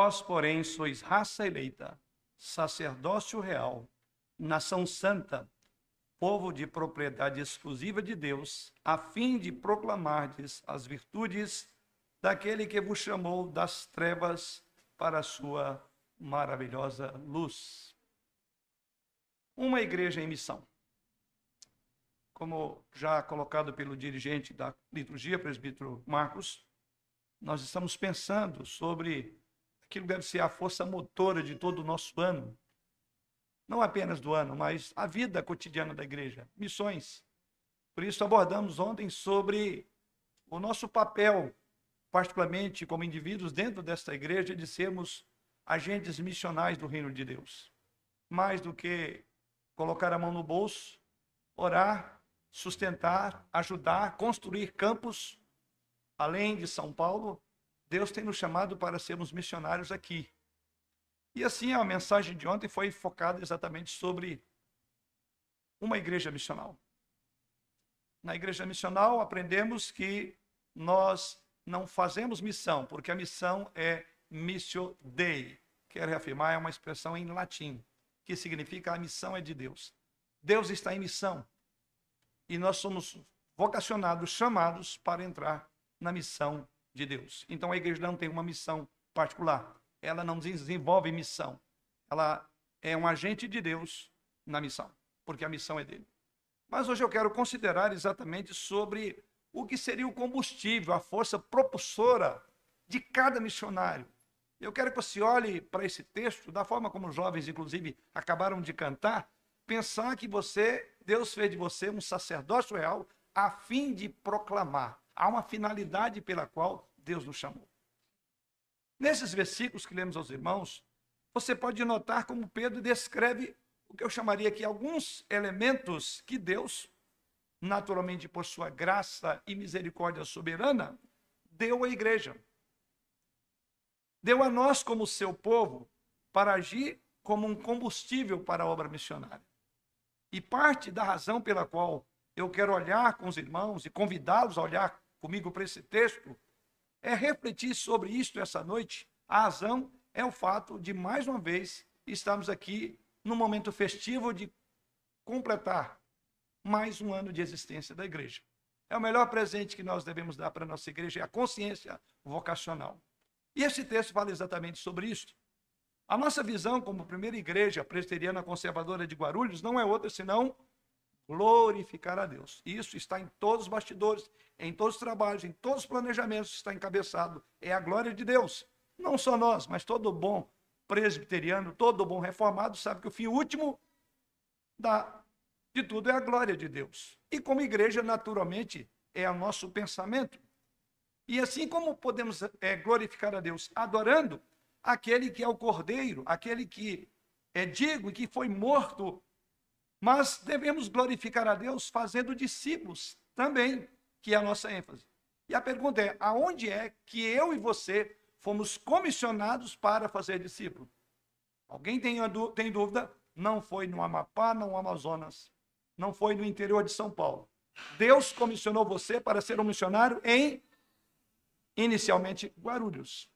Vós, porém, sois raça eleita, sacerdócio real, nação santa, povo de propriedade exclusiva de Deus, a fim de proclamardes as virtudes daquele que vos chamou das trevas para a sua maravilhosa luz. Uma igreja em missão. Como já colocado pelo dirigente da liturgia, presbítero Marcos, nós estamos pensando sobre aquilo deve ser a força motora de todo o nosso ano. Não apenas do ano, mas a vida cotidiana da igreja, missões. Por isso abordamos ontem sobre o nosso papel, particularmente como indivíduos dentro desta igreja, de sermos agentes missionais do reino de Deus. Mais do que colocar a mão no bolso, orar, sustentar, ajudar, construir campos, além de São Paulo, Deus tem nos chamado para sermos missionários aqui. E assim a mensagem de ontem foi focada exatamente sobre uma igreja missional. Na igreja missional aprendemos que nós não fazemos missão, porque a missão é missio dei. Quero reafirmar, é uma expressão em latim, que significa a missão é de Deus. Deus está em missão. E nós somos vocacionados, chamados para entrar na missão de Deus. Então a igreja não tem uma missão particular. Ela não desenvolve missão. Ela é um agente de Deus na missão, porque a missão é dele. Mas hoje eu quero considerar exatamente sobre o que seria o combustível, a força propulsora de cada missionário. Eu quero que você olhe para esse texto, da forma como os jovens, inclusive, acabaram de cantar, pensar que você, Deus fez de você um sacerdócio real a fim de proclamar. Há uma finalidade pela qual Deus nos chamou. Nesses versículos que lemos aos irmãos, você pode notar como Pedro descreve o que eu chamaria aqui alguns elementos que Deus, naturalmente por sua graça e misericórdia soberana, deu à igreja deu a nós, como seu povo, para agir como um combustível para a obra missionária. E parte da razão pela qual eu quero olhar com os irmãos e convidá-los a olhar comigo para esse texto é refletir sobre isto essa noite. A razão é o fato de, mais uma vez, estarmos aqui no momento festivo de completar mais um ano de existência da igreja. É o melhor presente que nós devemos dar para a nossa igreja, é a consciência vocacional. E esse texto fala exatamente sobre isso. A nossa visão como primeira igreja presbiteriana conservadora de Guarulhos não é outra senão glorificar a Deus. Isso está em todos os bastidores, em todos os trabalhos, em todos os planejamentos, está encabeçado. É a glória de Deus. Não só nós, mas todo bom presbiteriano, todo bom reformado sabe que o fim último da, de tudo é a glória de Deus. E como igreja, naturalmente, é o nosso pensamento. E assim como podemos é, glorificar a Deus adorando aquele que é o Cordeiro, aquele que é digno e que foi morto, mas devemos glorificar a Deus fazendo discípulos também, que é a nossa ênfase. E a pergunta é: aonde é que eu e você fomos comissionados para fazer discípulo? Alguém tem, tem dúvida? Não foi no Amapá, no Amazonas, não foi no interior de São Paulo. Deus comissionou você para ser um missionário em inicialmente Guarulhos.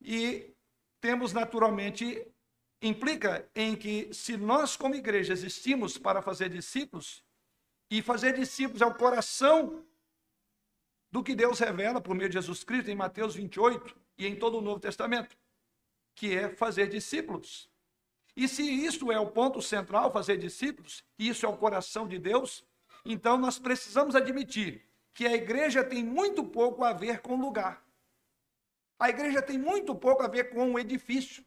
E temos naturalmente, implica em que se nós como igreja existimos para fazer discípulos, e fazer discípulos é o coração do que Deus revela por meio de Jesus Cristo em Mateus 28 e em todo o Novo Testamento, que é fazer discípulos. E se isso é o ponto central, fazer discípulos, e isso é o coração de Deus, então, nós precisamos admitir que a igreja tem muito pouco a ver com lugar. A igreja tem muito pouco a ver com o edifício.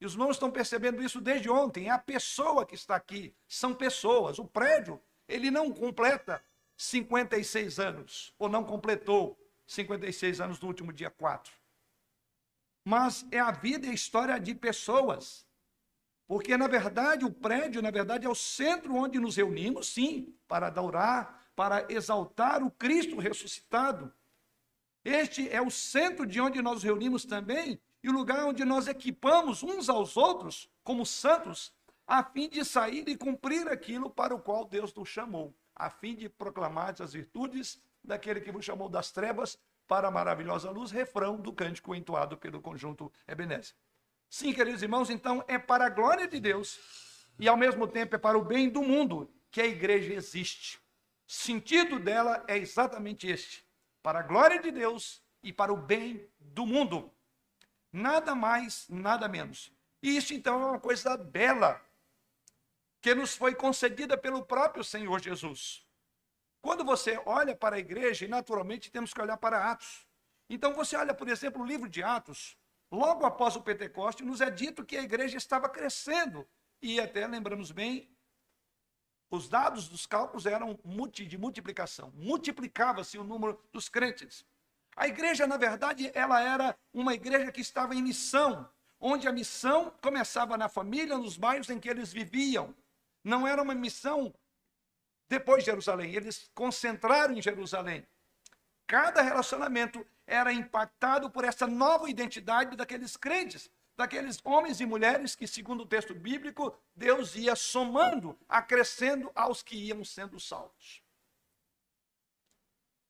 E os irmãos estão percebendo isso desde ontem. É a pessoa que está aqui. São pessoas. O prédio, ele não completa 56 anos, ou não completou 56 anos no último dia 4. Mas é a vida e a história de pessoas. Porque, na verdade, o prédio, na verdade, é o centro onde nos reunimos, sim, para adorar, para exaltar o Cristo ressuscitado. Este é o centro de onde nós nos reunimos também e o lugar onde nós equipamos uns aos outros como santos, a fim de sair e cumprir aquilo para o qual Deus nos chamou, a fim de proclamar as virtudes daquele que vos chamou das trevas para a maravilhosa luz, refrão do cântico entoado pelo conjunto Ebenezer. Sim, queridos irmãos, então é para a glória de Deus e ao mesmo tempo é para o bem do mundo que a igreja existe. O sentido dela é exatamente este: para a glória de Deus e para o bem do mundo. Nada mais, nada menos. E isso então é uma coisa bela que nos foi concedida pelo próprio Senhor Jesus. Quando você olha para a igreja, e naturalmente temos que olhar para Atos. Então você olha, por exemplo, o livro de Atos, logo após o Pentecoste, nos é dito que a igreja estava crescendo. E até lembramos bem, os dados dos cálculos eram de multiplicação. Multiplicava-se o número dos crentes. A igreja, na verdade, ela era uma igreja que estava em missão, onde a missão começava na família, nos bairros em que eles viviam. Não era uma missão depois de Jerusalém, eles concentraram em Jerusalém. Cada relacionamento era impactado por essa nova identidade daqueles crentes, daqueles homens e mulheres que, segundo o texto bíblico, Deus ia somando, acrescendo aos que iam sendo salvos.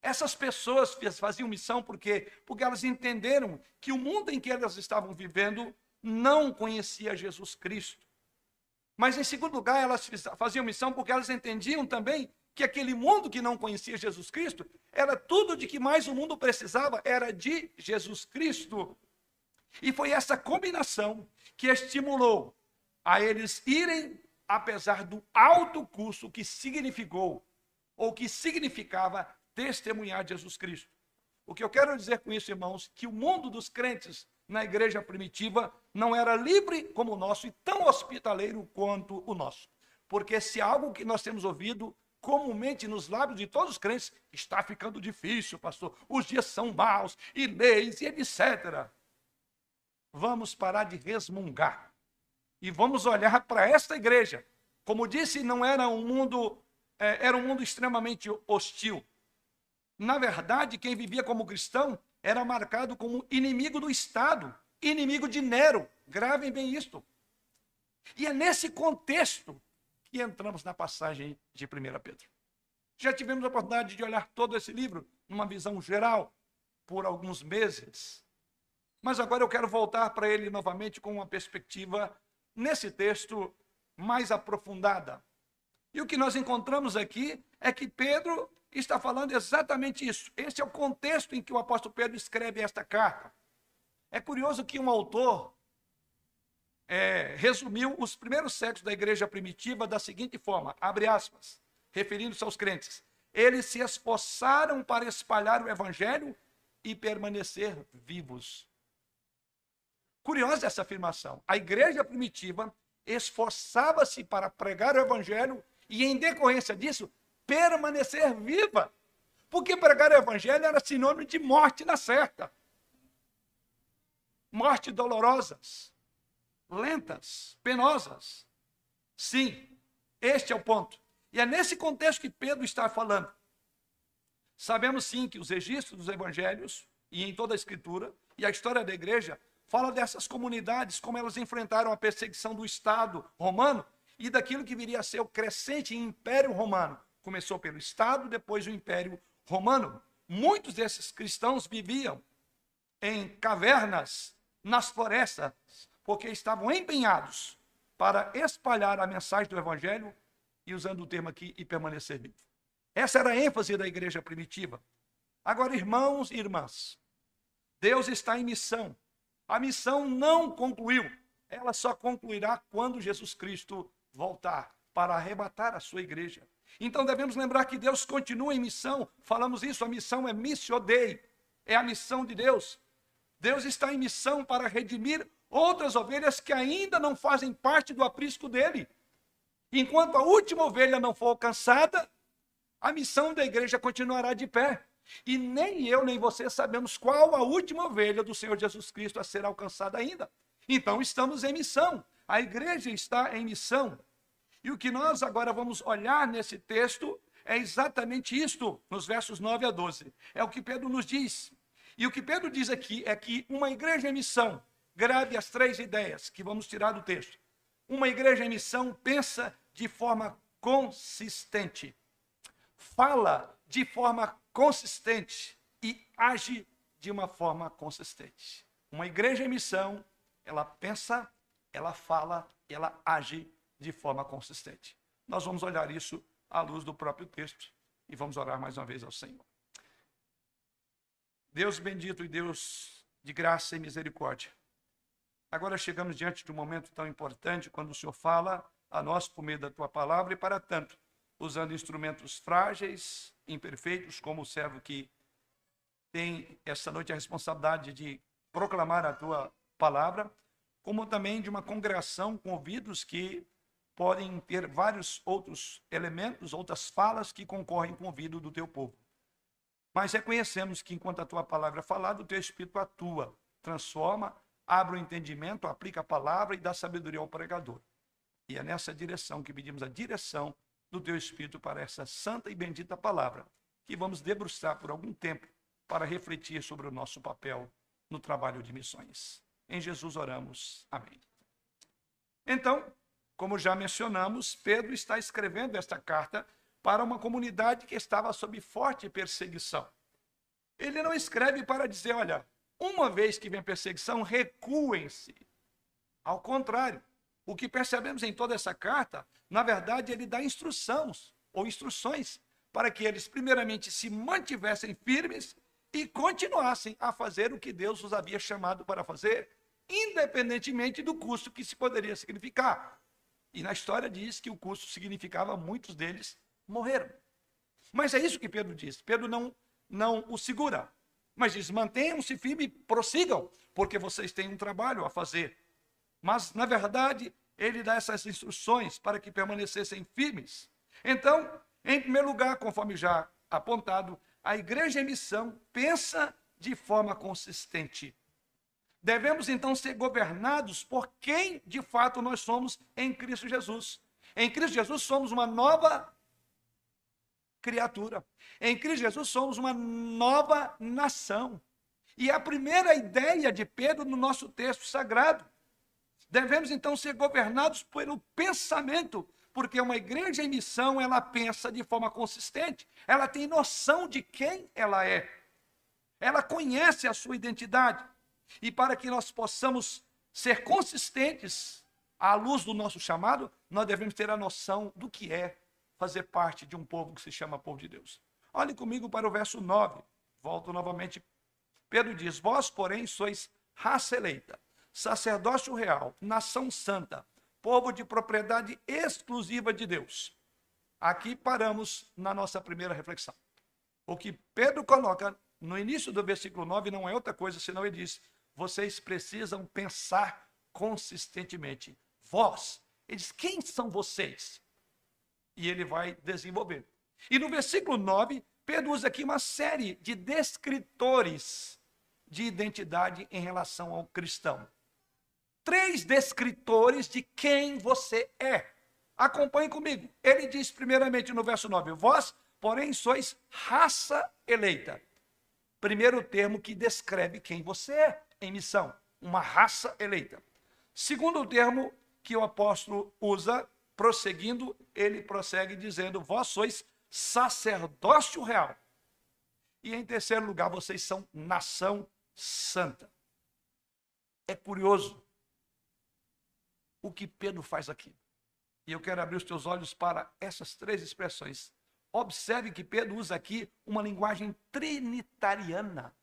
Essas pessoas faziam missão porque porque elas entenderam que o mundo em que elas estavam vivendo não conhecia Jesus Cristo. Mas, em segundo lugar, elas faziam missão porque elas entendiam também que aquele mundo que não conhecia Jesus Cristo era tudo de que mais o mundo precisava, era de Jesus Cristo. E foi essa combinação que estimulou a eles irem, apesar do alto custo que significou, ou que significava testemunhar Jesus Cristo. O que eu quero dizer com isso, irmãos, que o mundo dos crentes na igreja primitiva não era livre como o nosso e tão hospitaleiro quanto o nosso. Porque se algo que nós temos ouvido comumente nos lábios de todos os crentes está ficando difícil, pastor. Os dias são maus e leis e etc. Vamos parar de resmungar e vamos olhar para esta igreja. Como disse, não era um mundo, é, era um mundo extremamente hostil. Na verdade, quem vivia como cristão era marcado como inimigo do Estado, inimigo de Nero. Gravem bem isto. E é nesse contexto que entramos na passagem de 1 Pedro. Já tivemos a oportunidade de olhar todo esse livro numa visão geral por alguns meses. Mas agora eu quero voltar para ele novamente com uma perspectiva nesse texto mais aprofundada. E o que nós encontramos aqui é que Pedro está falando exatamente isso. Esse é o contexto em que o apóstolo Pedro escreve esta carta. É curioso que um autor é, resumiu os primeiros séculos da igreja primitiva da seguinte forma: abre aspas, referindo-se aos crentes. Eles se esforçaram para espalhar o evangelho e permanecer vivos. Curiosa essa afirmação. A igreja primitiva esforçava-se para pregar o evangelho e, em decorrência disso, permanecer viva. Porque pregar o evangelho era sinônimo de morte na certa. Morte dolorosas, lentas, penosas. Sim, este é o ponto. E é nesse contexto que Pedro está falando. Sabemos sim que os registros dos evangelhos e em toda a escritura e a história da igreja fala dessas comunidades como elas enfrentaram a perseguição do Estado romano e daquilo que viria a ser o crescente império romano Começou pelo Estado, depois o Império Romano. Muitos desses cristãos viviam em cavernas, nas florestas, porque estavam empenhados para espalhar a mensagem do Evangelho e usando o termo aqui, e permanecer vivo. Essa era a ênfase da igreja primitiva. Agora, irmãos e irmãs, Deus está em missão. A missão não concluiu. Ela só concluirá quando Jesus Cristo voltar para arrebatar a sua igreja. Então devemos lembrar que Deus continua em missão. Falamos isso, a missão é missio dei. É a missão de Deus. Deus está em missão para redimir outras ovelhas que ainda não fazem parte do aprisco dele. Enquanto a última ovelha não for alcançada, a missão da igreja continuará de pé. E nem eu nem você sabemos qual a última ovelha do Senhor Jesus Cristo a ser alcançada ainda. Então estamos em missão. A igreja está em missão. E o que nós agora vamos olhar nesse texto é exatamente isto, nos versos 9 a 12. É o que Pedro nos diz. E o que Pedro diz aqui é que uma igreja em missão, grave as três ideias que vamos tirar do texto. Uma igreja em missão pensa de forma consistente, fala de forma consistente, e age de uma forma consistente. Uma igreja em missão, ela pensa, ela fala, ela age de forma consistente. Nós vamos olhar isso à luz do próprio texto e vamos orar mais uma vez ao Senhor. Deus bendito e Deus de graça e misericórdia. Agora chegamos diante de um momento tão importante quando o Senhor fala a nós por meio da tua palavra e para tanto, usando instrumentos frágeis, imperfeitos, como o servo que tem esta noite a responsabilidade de proclamar a tua palavra, como também de uma congregação com ouvidos que podem ter vários outros elementos, outras falas que concorrem com o ouvido do teu povo. Mas reconhecemos que enquanto a tua palavra é falada, o teu Espírito atua, transforma, abre o entendimento, aplica a palavra e dá sabedoria ao pregador. E é nessa direção que pedimos a direção do teu Espírito para essa santa e bendita palavra, que vamos debruçar por algum tempo para refletir sobre o nosso papel no trabalho de missões. Em Jesus oramos. Amém. Então, como já mencionamos, Pedro está escrevendo esta carta para uma comunidade que estava sob forte perseguição. Ele não escreve para dizer, olha, uma vez que vem perseguição, recuem-se. Ao contrário, o que percebemos em toda essa carta, na verdade, ele dá instruções ou instruções para que eles primeiramente se mantivessem firmes e continuassem a fazer o que Deus os havia chamado para fazer, independentemente do custo que se poderia significar. E na história diz que o custo significava muitos deles morreram. Mas é isso que Pedro diz. Pedro não, não o segura, mas diz: mantenham-se firmes, prossigam, porque vocês têm um trabalho a fazer. Mas, na verdade, ele dá essas instruções para que permanecessem firmes. Então, em primeiro lugar, conforme já apontado, a igreja em missão pensa de forma consistente. Devemos então ser governados por quem de fato nós somos em Cristo Jesus. Em Cristo Jesus somos uma nova criatura. Em Cristo Jesus somos uma nova nação. E a primeira ideia de Pedro no nosso texto sagrado. Devemos então ser governados pelo pensamento porque uma igreja em missão, ela pensa de forma consistente, ela tem noção de quem ela é, ela conhece a sua identidade. E para que nós possamos ser consistentes à luz do nosso chamado, nós devemos ter a noção do que é fazer parte de um povo que se chama povo de Deus. Olhe comigo para o verso 9. Volto novamente. Pedro diz: Vós, porém, sois raça eleita, sacerdócio real, nação santa, povo de propriedade exclusiva de Deus. Aqui paramos na nossa primeira reflexão. O que Pedro coloca no início do versículo 9 não é outra coisa, senão ele diz: vocês precisam pensar consistentemente. Vós, ele diz: quem são vocês? E ele vai desenvolver. E no versículo 9, Pedro usa aqui uma série de descritores de identidade em relação ao cristão três descritores de quem você é. Acompanhe comigo. Ele diz, primeiramente, no verso 9: Vós, porém, sois raça eleita. Primeiro termo que descreve quem você é em missão, uma raça eleita. Segundo termo que o apóstolo usa, prosseguindo, ele prossegue dizendo: Vós sois sacerdócio real. E em terceiro lugar, vocês são nação santa. É curioso o que Pedro faz aqui. E eu quero abrir os teus olhos para essas três expressões. Observe que Pedro usa aqui uma linguagem trinitariana.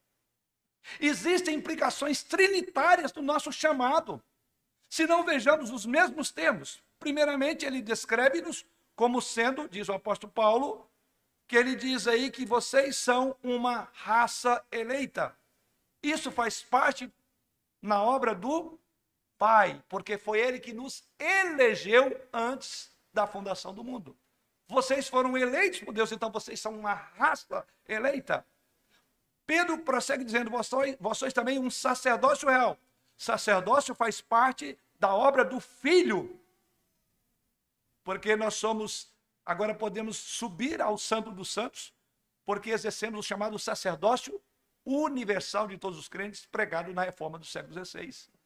Existem implicações trinitárias do nosso chamado. Se não vejamos os mesmos termos, primeiramente ele descreve-nos como sendo, diz o apóstolo Paulo, que ele diz aí que vocês são uma raça eleita. Isso faz parte na obra do Pai, porque foi Ele que nos elegeu antes da fundação do mundo. Vocês foram eleitos por Deus, então vocês são uma raça eleita. Pedro prossegue dizendo: vós sois, também um sacerdócio real. Sacerdócio faz parte da obra do Filho, porque nós somos, agora podemos subir ao Santo dos Santos, porque exercemos o chamado sacerdócio universal de todos os crentes, pregado na reforma do século XVI.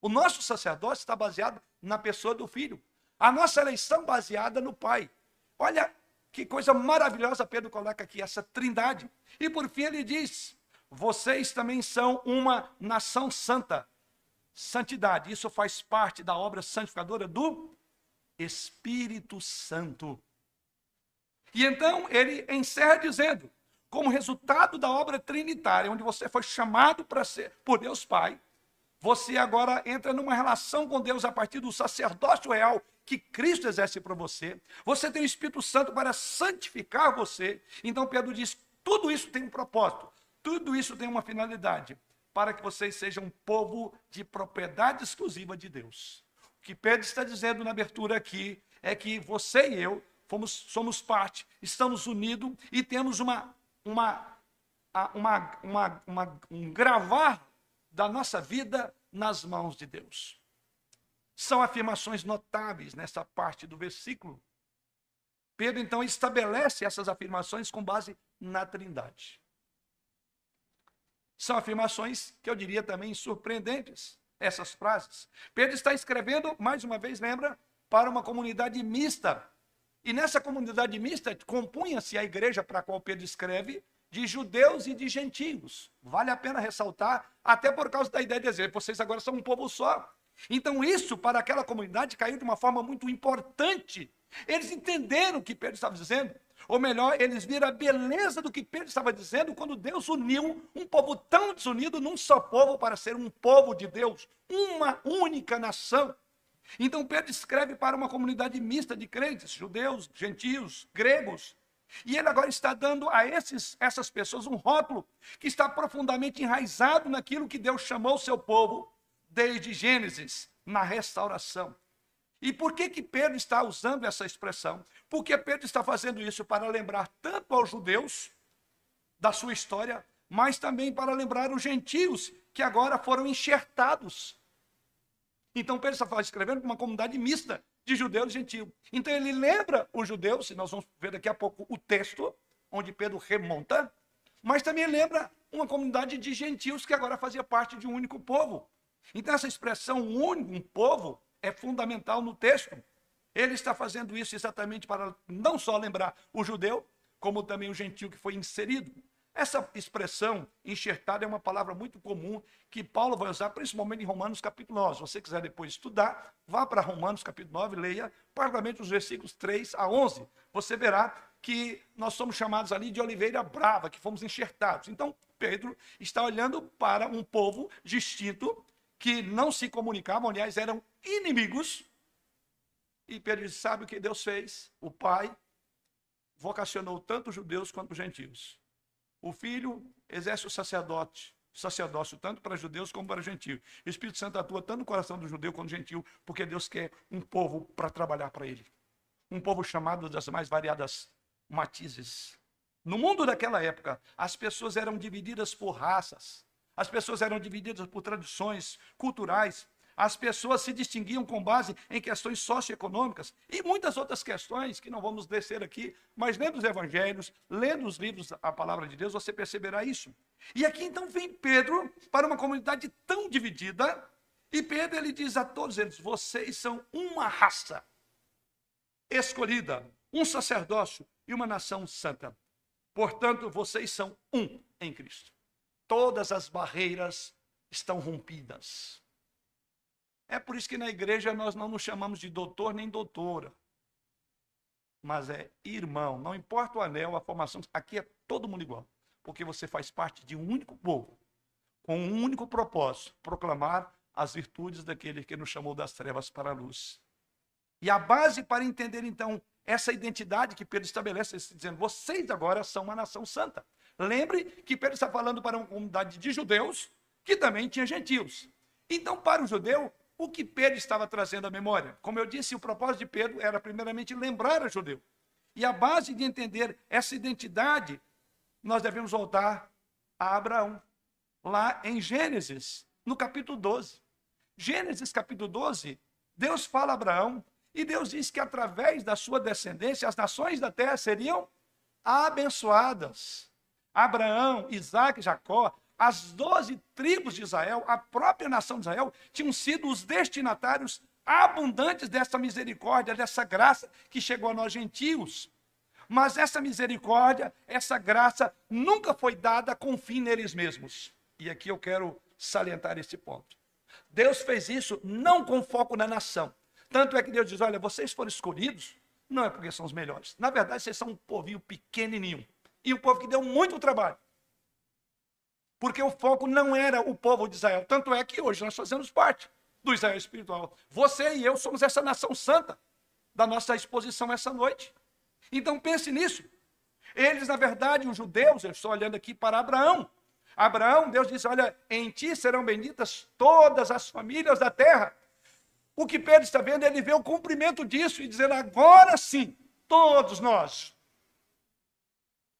O nosso sacerdócio está baseado na pessoa do Filho. A nossa eleição baseada no Pai. Olha que coisa maravilhosa Pedro coloca aqui, essa trindade. E por fim ele diz: vocês também são uma nação santa. Santidade, isso faz parte da obra santificadora do Espírito Santo. E então ele encerra dizendo: como resultado da obra trinitária, onde você foi chamado para ser por Deus Pai, você agora entra numa relação com Deus a partir do sacerdócio real que Cristo exerce para você. Você tem o Espírito Santo para santificar você. Então Pedro diz: tudo isso tem um propósito, tudo isso tem uma finalidade, para que vocês sejam um povo de propriedade exclusiva de Deus. O que Pedro está dizendo na abertura aqui é que você e eu fomos, somos parte, estamos unidos e temos uma, uma, uma, uma, uma, um gravar da nossa vida nas mãos de Deus. São afirmações notáveis nessa parte do versículo. Pedro então estabelece essas afirmações com base na Trindade. São afirmações que eu diria também surpreendentes, essas frases. Pedro está escrevendo, mais uma vez, lembra, para uma comunidade mista. E nessa comunidade mista compunha-se a igreja para a qual Pedro escreve de judeus e de gentios. Vale a pena ressaltar, até por causa da ideia de dizer, vocês agora são um povo só. Então, isso para aquela comunidade caiu de uma forma muito importante. Eles entenderam o que Pedro estava dizendo. Ou melhor, eles viram a beleza do que Pedro estava dizendo quando Deus uniu um povo tão desunido num só povo para ser um povo de Deus, uma única nação. Então Pedro escreve para uma comunidade mista de crentes, judeus, gentios, gregos, e ele agora está dando a esses, essas pessoas um rótulo que está profundamente enraizado naquilo que Deus chamou o seu povo desde Gênesis, na restauração. E por que, que Pedro está usando essa expressão? Porque Pedro está fazendo isso para lembrar tanto aos judeus da sua história, mas também para lembrar os gentios que agora foram enxertados. Então Pedro está escrevendo para uma comunidade mista de judeus e gentios. Então ele lembra os judeus, e nós vamos ver daqui a pouco o texto, onde Pedro remonta, mas também lembra uma comunidade de gentios que agora fazia parte de um único povo. Então essa expressão único, um povo, é fundamental no texto. Ele está fazendo isso exatamente para não só lembrar o judeu, como também o gentio que foi inserido. Essa expressão enxertada é uma palavra muito comum que Paulo vai usar principalmente em Romanos capítulo 9. Se você quiser depois estudar, vá para Romanos capítulo 9, leia particularmente os versículos 3 a 11. Você verá que nós somos chamados ali de oliveira brava, que fomos enxertados. Então, Pedro está olhando para um povo distinto que não se comunicavam, aliás, eram inimigos. E Pedro diz: sabe o que Deus fez? O Pai vocacionou tanto os judeus quanto os gentios. O Filho exerce o sacerdote, sacerdócio tanto para judeus como para gentios. O Espírito Santo atua tanto no coração do judeu quanto do gentio, porque Deus quer um povo para trabalhar para ele. Um povo chamado das mais variadas matizes. No mundo daquela época, as pessoas eram divididas por raças, as pessoas eram divididas por tradições culturais, as pessoas se distinguiam com base em questões socioeconômicas e muitas outras questões que não vamos descer aqui, mas lendo os evangelhos, lendo os livros, a palavra de Deus, você perceberá isso. E aqui então vem Pedro para uma comunidade tão dividida, e Pedro ele diz a todos eles: vocês são uma raça escolhida, um sacerdócio e uma nação santa. Portanto, vocês são um em Cristo. Todas as barreiras estão rompidas. É por isso que na igreja nós não nos chamamos de doutor nem doutora. Mas é irmão, não importa o anel, a formação, aqui é todo mundo igual. Porque você faz parte de um único povo, com um único propósito: proclamar as virtudes daquele que nos chamou das trevas para a luz. E a base para entender então essa identidade que Pedro estabelece, dizendo: vocês agora são uma nação santa. Lembre que Pedro está falando para uma comunidade de judeus que também tinha gentios. Então, para o judeu, o que Pedro estava trazendo à memória? Como eu disse, o propósito de Pedro era, primeiramente, lembrar a judeu. E a base de entender essa identidade, nós devemos voltar a Abraão, lá em Gênesis, no capítulo 12. Gênesis, capítulo 12, Deus fala a Abraão e Deus diz que através da sua descendência as nações da terra seriam abençoadas. Abraão, Isaac Jacó as doze tribos de Israel, a própria nação de Israel, tinham sido os destinatários abundantes dessa misericórdia, dessa graça que chegou a nós gentios. Mas essa misericórdia, essa graça, nunca foi dada com fim neles mesmos. E aqui eu quero salientar esse ponto. Deus fez isso não com foco na nação. Tanto é que Deus diz: olha, vocês foram escolhidos, não é porque são os melhores. Na verdade, vocês são um povinho pequenininho. E um povo que deu muito trabalho. Porque o foco não era o povo de Israel. Tanto é que hoje nós fazemos parte do Israel espiritual. Você e eu somos essa nação santa da nossa exposição essa noite. Então pense nisso. Eles, na verdade, os judeus, eu estou olhando aqui para Abraão. Abraão, Deus disse: Olha, em ti serão benditas todas as famílias da terra. O que Pedro está vendo, ele vê o cumprimento disso e dizendo: agora sim, todos nós,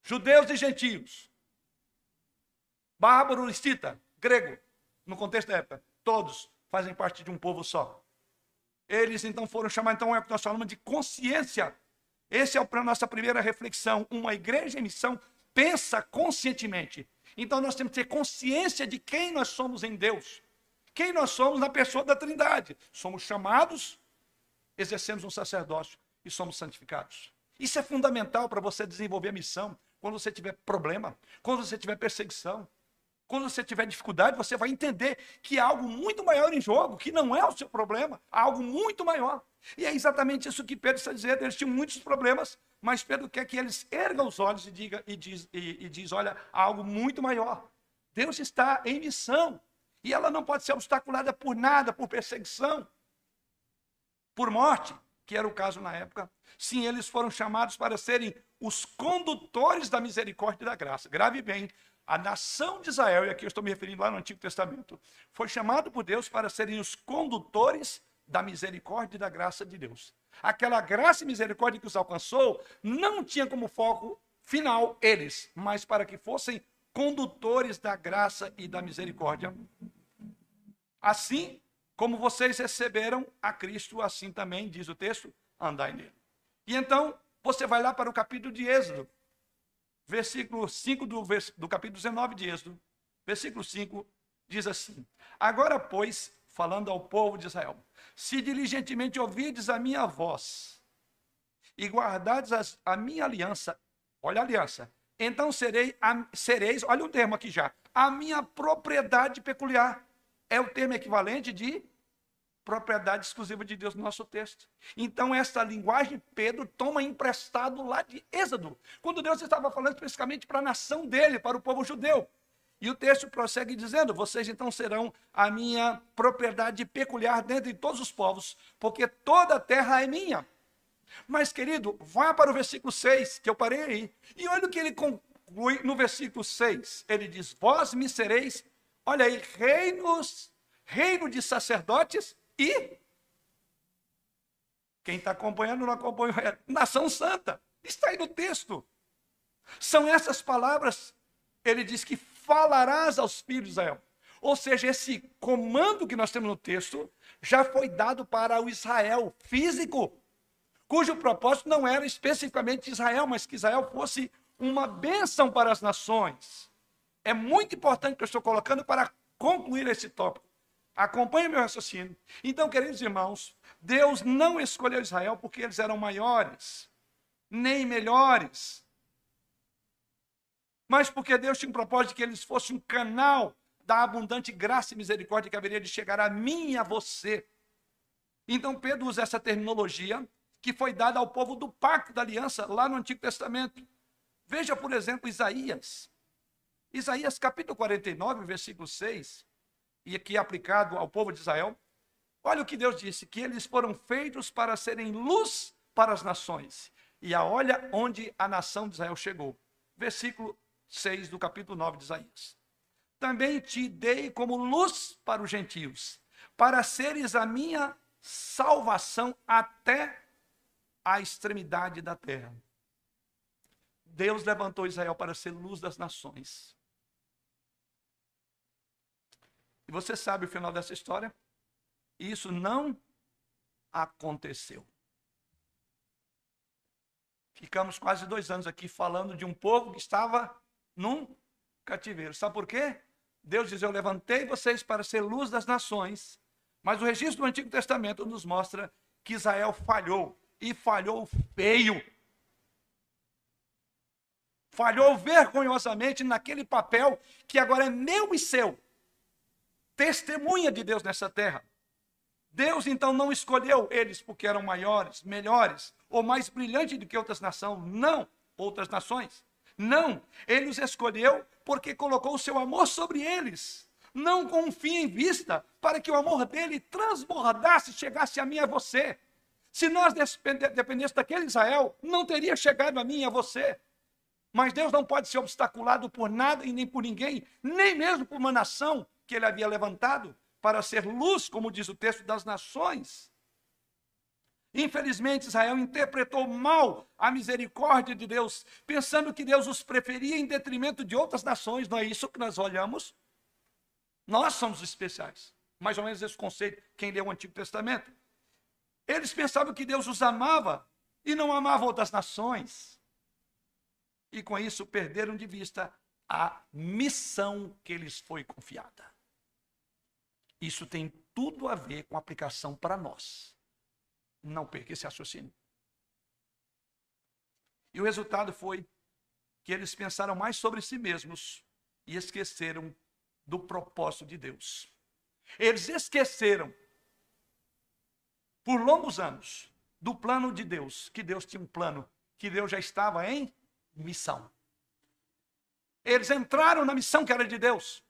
judeus e gentios, bárbaro, escita, grego, no contexto da época, todos fazem parte de um povo só. Eles então foram chamados, então é o que nós chamamos de consciência. Esse é a nossa primeira reflexão. Uma igreja em missão pensa conscientemente. Então nós temos que ter consciência de quem nós somos em Deus. Quem nós somos na pessoa da Trindade. Somos chamados, exercemos um sacerdócio e somos santificados. Isso é fundamental para você desenvolver a missão. Quando você tiver problema, quando você tiver perseguição, quando você tiver dificuldade, você vai entender que há algo muito maior em jogo, que não é o seu problema, há algo muito maior. E é exatamente isso que Pedro está dizendo. Eles tinham muitos problemas, mas Pedro quer que eles ergam os olhos e, diga, e, diz, e, e diz: olha, há algo muito maior. Deus está em missão. E ela não pode ser obstaculada por nada, por perseguição, por morte, que era o caso na época. Sim, eles foram chamados para serem os condutores da misericórdia e da graça. Grave bem, a nação de Israel, e aqui eu estou me referindo lá no Antigo Testamento, foi chamado por Deus para serem os condutores da misericórdia e da graça de Deus. Aquela graça e misericórdia que os alcançou não tinha como foco final eles, mas para que fossem condutores da graça e da misericórdia. Assim como vocês receberam a Cristo, assim também, diz o texto, andai nele. E então, você vai lá para o capítulo de Êxodo, versículo 5 do, do capítulo 19 de Êxodo, versículo 5, diz assim: Agora, pois, falando ao povo de Israel, se diligentemente ouvides a minha voz e guardardes a, a minha aliança, olha a aliança, então serei, a, sereis, olha o termo aqui já, a minha propriedade peculiar. É o termo equivalente de propriedade exclusiva de Deus no nosso texto. Então, essa linguagem, Pedro toma emprestado lá de Êxodo, quando Deus estava falando especificamente para a nação dele, para o povo judeu. E o texto prossegue dizendo: Vocês então serão a minha propriedade peculiar dentre todos os povos, porque toda a terra é minha. Mas, querido, vá para o versículo 6, que eu parei aí. E olha o que ele conclui no versículo 6. Ele diz: Vós me sereis, olha aí, reinos, reino de sacerdotes e. Quem está acompanhando não acompanha, é nação santa. Está aí no texto. São essas palavras. Ele diz que falarás aos filhos de Israel. Ou seja, esse comando que nós temos no texto já foi dado para o Israel físico cujo propósito não era especificamente Israel, mas que Israel fosse uma bênção para as nações. É muito importante que eu estou colocando para concluir esse tópico. Acompanhe meu raciocínio. Então, queridos irmãos, Deus não escolheu Israel porque eles eram maiores, nem melhores, mas porque Deus tinha um propósito de que eles fossem um canal da abundante graça e misericórdia que haveria de chegar a mim e a você. Então, Pedro usa essa terminologia que foi dada ao povo do pacto da aliança lá no Antigo Testamento. Veja, por exemplo, Isaías. Isaías capítulo 49, versículo 6, e aqui aplicado ao povo de Israel. Olha o que Deus disse: que eles foram feitos para serem luz para as nações. E a olha onde a nação de Israel chegou. Versículo 6 do capítulo 9 de Isaías. Também te dei como luz para os gentios, para seres a minha salvação até à extremidade da terra. Deus levantou Israel para ser luz das nações. E você sabe o final dessa história? Isso não aconteceu. Ficamos quase dois anos aqui falando de um povo que estava num cativeiro. Sabe por quê? Deus diz: Eu levantei vocês para ser luz das nações. Mas o registro do Antigo Testamento nos mostra que Israel falhou e falhou feio. falhou vergonhosamente naquele papel que agora é meu e seu. Testemunha de Deus nessa terra. Deus então não escolheu eles porque eram maiores, melhores ou mais brilhantes do que outras nações. Não, outras nações. Não, ele os escolheu porque colocou o seu amor sobre eles, não com um fim em vista, para que o amor dele transbordasse, chegasse a mim e a você. Se nós dependêssemos daquele Israel, não teria chegado a mim e a você. Mas Deus não pode ser obstaculado por nada e nem por ninguém, nem mesmo por uma nação que ele havia levantado para ser luz, como diz o texto, das nações. Infelizmente, Israel interpretou mal a misericórdia de Deus, pensando que Deus os preferia em detrimento de outras nações. Não é isso que nós olhamos? Nós somos especiais. Mais ou menos esse conceito, quem leu o Antigo Testamento. Eles pensavam que Deus os amava e não amava outras nações. E com isso perderam de vista a missão que lhes foi confiada. Isso tem tudo a ver com aplicação para nós. Não perca esse raciocínio. E o resultado foi que eles pensaram mais sobre si mesmos e esqueceram do propósito de Deus. Eles esqueceram, por longos anos, do plano de Deus, que Deus tinha um plano, que Deus já estava em missão. Eles entraram na missão que era de Deus.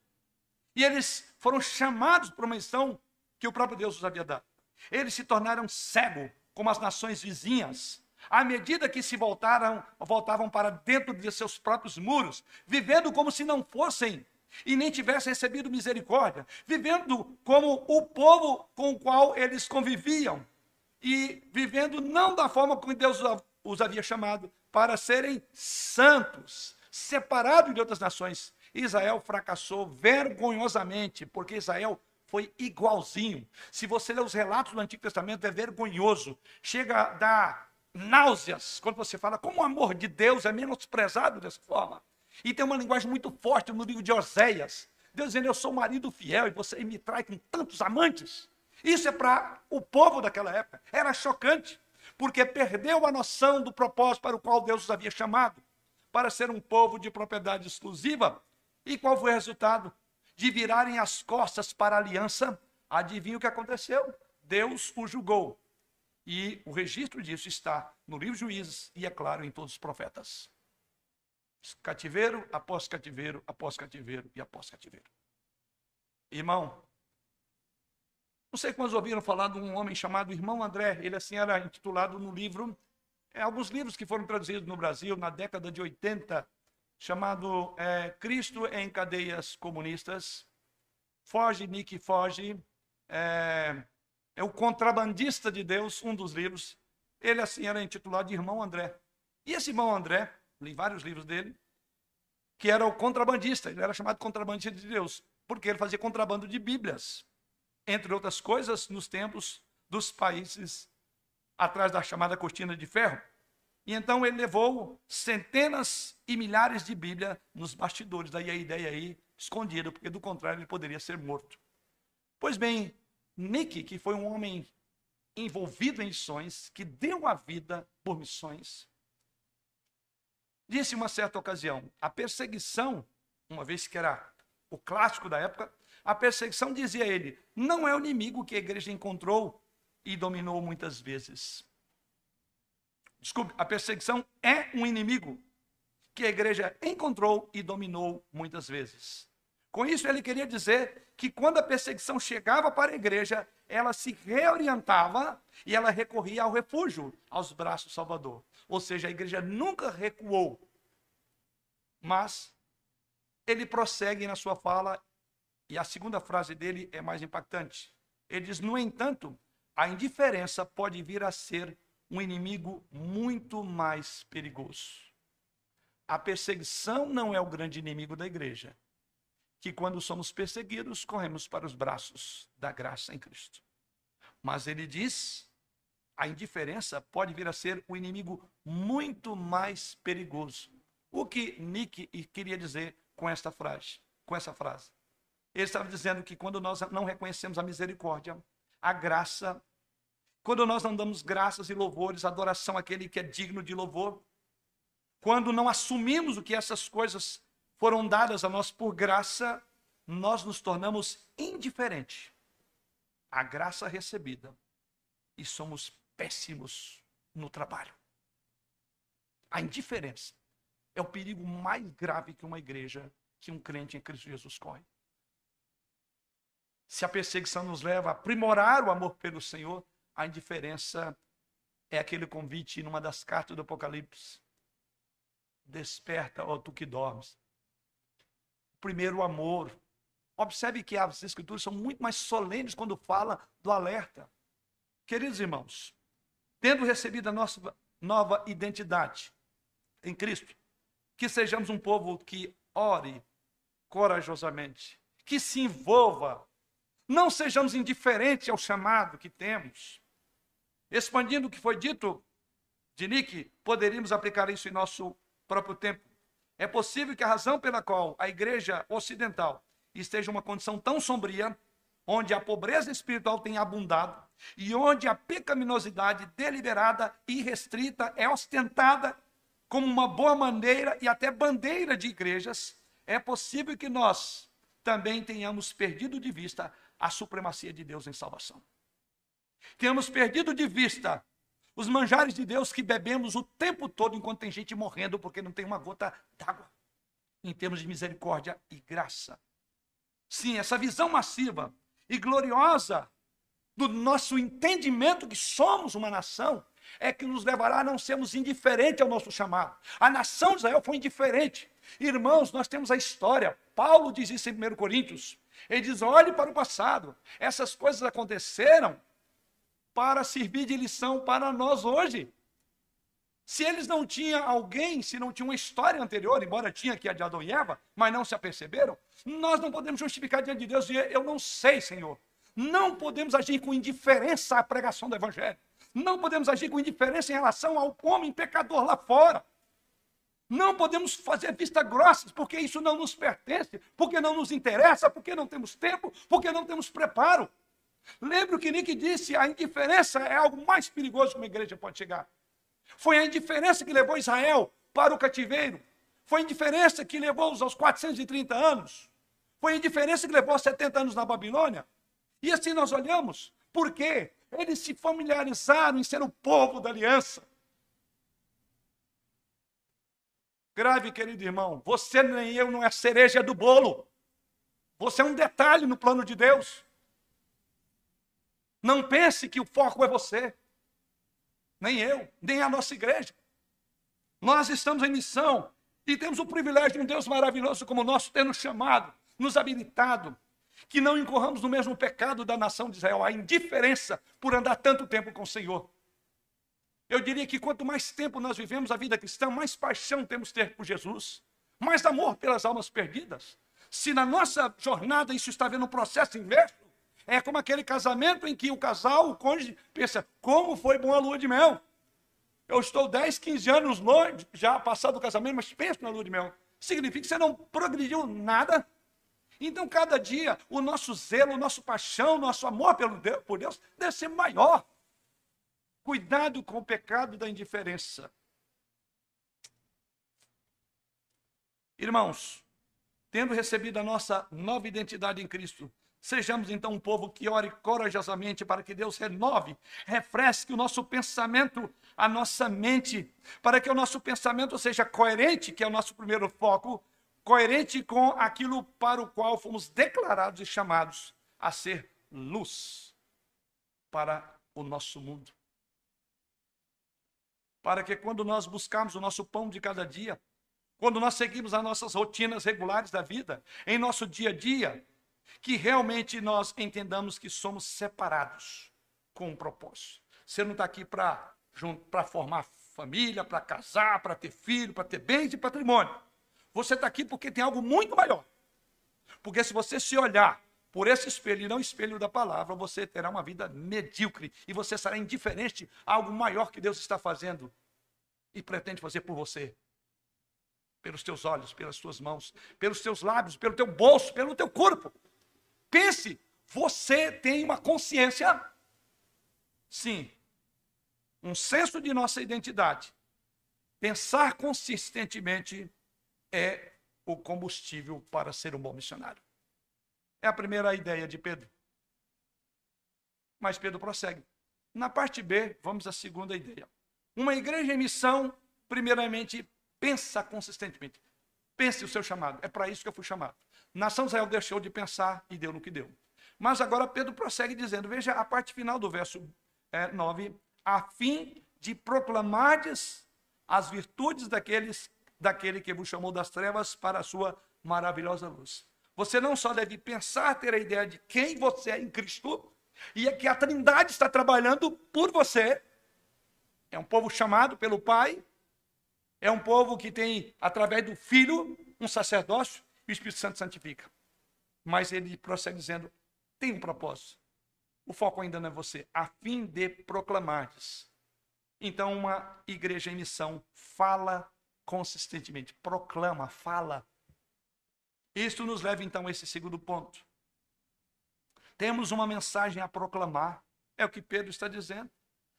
E eles foram chamados para uma missão que o próprio Deus os havia dado. Eles se tornaram cegos, como as nações vizinhas, à medida que se voltaram, voltavam para dentro de seus próprios muros, vivendo como se não fossem e nem tivessem recebido misericórdia, vivendo como o povo com o qual eles conviviam e vivendo não da forma como Deus os havia chamado, para serem santos, separados de outras nações. Israel fracassou vergonhosamente, porque Israel foi igualzinho. Se você ler os relatos do Antigo Testamento, é vergonhoso. Chega a dar náuseas quando você fala como o amor de Deus é menosprezado dessa forma. E tem uma linguagem muito forte no livro de Oséias. Deus dizendo, eu sou marido fiel e você me trai com tantos amantes. Isso é para o povo daquela época. Era chocante, porque perdeu a noção do propósito para o qual Deus os havia chamado, para ser um povo de propriedade exclusiva. E qual foi o resultado? De virarem as costas para a aliança. Adivinha o que aconteceu? Deus o julgou. E o registro disso está no livro Juízes e, é claro, em todos os profetas. Cativeiro após cativeiro, após cativeiro e após cativeiro. Irmão, não sei quantos ouviram falar de um homem chamado Irmão André. Ele assim era intitulado no livro, é, alguns livros que foram traduzidos no Brasil na década de 80, chamado é, Cristo em Cadeias Comunistas. Foge, Nick, foge. É, é o Contrabandista de Deus, um dos livros. Ele assim era intitulado de Irmão André. E esse irmão André, li vários livros dele, que era o contrabandista, ele era chamado contrabandista de Deus, porque ele fazia contrabando de Bíblias, entre outras coisas, nos tempos dos países atrás da chamada cortina de ferro. E então ele levou centenas e milhares de Bíblia nos bastidores, daí a ideia aí escondida, porque do contrário ele poderia ser morto. Pois bem, Nick, que foi um homem envolvido em missões, que deu a vida por missões, disse uma certa ocasião: a perseguição, uma vez que era o clássico da época, a perseguição, dizia ele, não é o inimigo que a igreja encontrou e dominou muitas vezes. Desculpe, a perseguição é um inimigo que a igreja encontrou e dominou muitas vezes. Com isso, ele queria dizer que quando a perseguição chegava para a igreja, ela se reorientava e ela recorria ao refúgio, aos braços do Salvador. Ou seja, a igreja nunca recuou. Mas ele prossegue na sua fala, e a segunda frase dele é mais impactante. Ele diz: No entanto, a indiferença pode vir a ser um inimigo muito mais perigoso. A perseguição não é o grande inimigo da igreja, que quando somos perseguidos, corremos para os braços da graça em Cristo. Mas ele diz a indiferença pode vir a ser um inimigo muito mais perigoso. O que Nick queria dizer com esta frase? Com essa frase? Ele estava dizendo que quando nós não reconhecemos a misericórdia, a graça, quando nós não damos graças e louvores, adoração àquele que é digno de louvor, quando não assumimos o que essas coisas foram dadas a nós por graça, nós nos tornamos indiferentes à graça recebida e somos péssimos no trabalho. A indiferença é o perigo mais grave que uma igreja, que um crente em Cristo Jesus corre. Se a perseguição nos leva a aprimorar o amor pelo Senhor, a indiferença é aquele convite numa das cartas do Apocalipse. Desperta, ó tu que dormes. Primeiro amor. Observe que as escrituras são muito mais solenes quando fala do alerta. Queridos irmãos, tendo recebido a nossa nova identidade em Cristo, que sejamos um povo que ore corajosamente, que se envolva, não sejamos indiferentes ao chamado que temos. Expandindo o que foi dito de Nick, poderíamos aplicar isso em nosso próprio tempo. É possível que a razão pela qual a igreja ocidental esteja em uma condição tão sombria, onde a pobreza espiritual tem abundado e onde a pecaminosidade deliberada e restrita é ostentada como uma boa maneira e até bandeira de igrejas, é possível que nós também tenhamos perdido de vista a supremacia de Deus em salvação. Tenhamos perdido de vista os manjares de Deus que bebemos o tempo todo enquanto tem gente morrendo porque não tem uma gota d'água. Em termos de misericórdia e graça. Sim, essa visão massiva e gloriosa do nosso entendimento que somos uma nação é que nos levará a não sermos indiferentes ao nosso chamado. A nação de Israel foi indiferente. Irmãos, nós temos a história. Paulo diz isso em 1 Coríntios. Ele diz: olhe para o passado. Essas coisas aconteceram para servir de lição para nós hoje. Se eles não tinham alguém, se não tinha uma história anterior, embora tinha aqui a de Adão e Eva, mas não se aperceberam, nós não podemos justificar diante de Deus e eu não sei, Senhor. Não podemos agir com indiferença à pregação do Evangelho. Não podemos agir com indiferença em relação ao homem pecador lá fora. Não podemos fazer vista grossas, porque isso não nos pertence, porque não nos interessa, porque não temos tempo, porque não temos preparo. Lembre o que Nick disse: a indiferença é algo mais perigoso que uma igreja pode chegar. Foi a indiferença que levou Israel para o cativeiro. Foi a indiferença que levou-os aos 430 anos. Foi a indiferença que levou aos 70 anos na Babilônia. E assim nós olhamos. Por quê? Eles se familiarizaram em ser o povo da aliança. Grave, querido irmão, você nem eu não é cereja do bolo. Você é um detalhe no plano de Deus. Não pense que o foco é você, nem eu, nem a nossa igreja. Nós estamos em missão e temos o privilégio de um Deus maravilhoso como o nosso ter nos chamado, nos habilitado, que não incorramos no mesmo pecado da nação de Israel, a indiferença por andar tanto tempo com o Senhor. Eu diria que quanto mais tempo nós vivemos a vida cristã, mais paixão temos ter por Jesus, mais amor pelas almas perdidas. Se na nossa jornada isso está vendo um processo inverso, é como aquele casamento em que o casal, o cônjuge, pensa: como foi bom a lua de mel? Eu estou 10, 15 anos longe, já passado o casamento, mas penso na lua de mel. Significa que você não progrediu nada então, cada dia, o nosso zelo, o nosso paixão, o nosso amor pelo Deus, por Deus deve ser maior. Cuidado com o pecado da indiferença. Irmãos, tendo recebido a nossa nova identidade em Cristo, sejamos então um povo que ore corajosamente para que Deus renove, refresque o nosso pensamento, a nossa mente, para que o nosso pensamento seja coerente, que é o nosso primeiro foco, coerente com aquilo para o qual fomos declarados e chamados a ser luz para o nosso mundo. Para que quando nós buscarmos o nosso pão de cada dia, quando nós seguimos as nossas rotinas regulares da vida, em nosso dia a dia, que realmente nós entendamos que somos separados com um propósito. Você não está aqui para formar família, para casar, para ter filho, para ter bens e patrimônio. Você está aqui porque tem algo muito maior. Porque se você se olhar por esse espelho e não espelho da palavra, você terá uma vida medíocre e você será indiferente a algo maior que Deus está fazendo e pretende fazer por você. Pelos teus olhos, pelas tuas mãos, pelos teus lábios, pelo teu bolso, pelo teu corpo. Pense, você tem uma consciência, sim, um senso de nossa identidade Pensar consistentemente é o combustível para ser um bom missionário. É a primeira ideia de Pedro. Mas Pedro prossegue. Na parte B, vamos à segunda ideia. Uma igreja em missão, primeiramente, pensa consistentemente. Pense o seu chamado. É para isso que eu fui chamado. Nação Israel deixou de pensar e deu no que deu. Mas agora Pedro prossegue dizendo: veja a parte final do verso é, 9, a fim de proclamardes as virtudes daqueles, daquele que vos chamou das trevas para a sua maravilhosa luz. Você não só deve pensar, ter a ideia de quem você é em Cristo, e é que a Trindade está trabalhando por você. É um povo chamado pelo Pai, é um povo que tem, através do Filho, um sacerdócio, o Espírito Santo santifica. Mas ele prossegue dizendo: tem um propósito. O foco ainda não é você, a fim de proclamardes então, uma igreja em missão fala consistentemente, proclama, fala. Isto nos leva então a esse segundo ponto. Temos uma mensagem a proclamar, é o que Pedro está dizendo.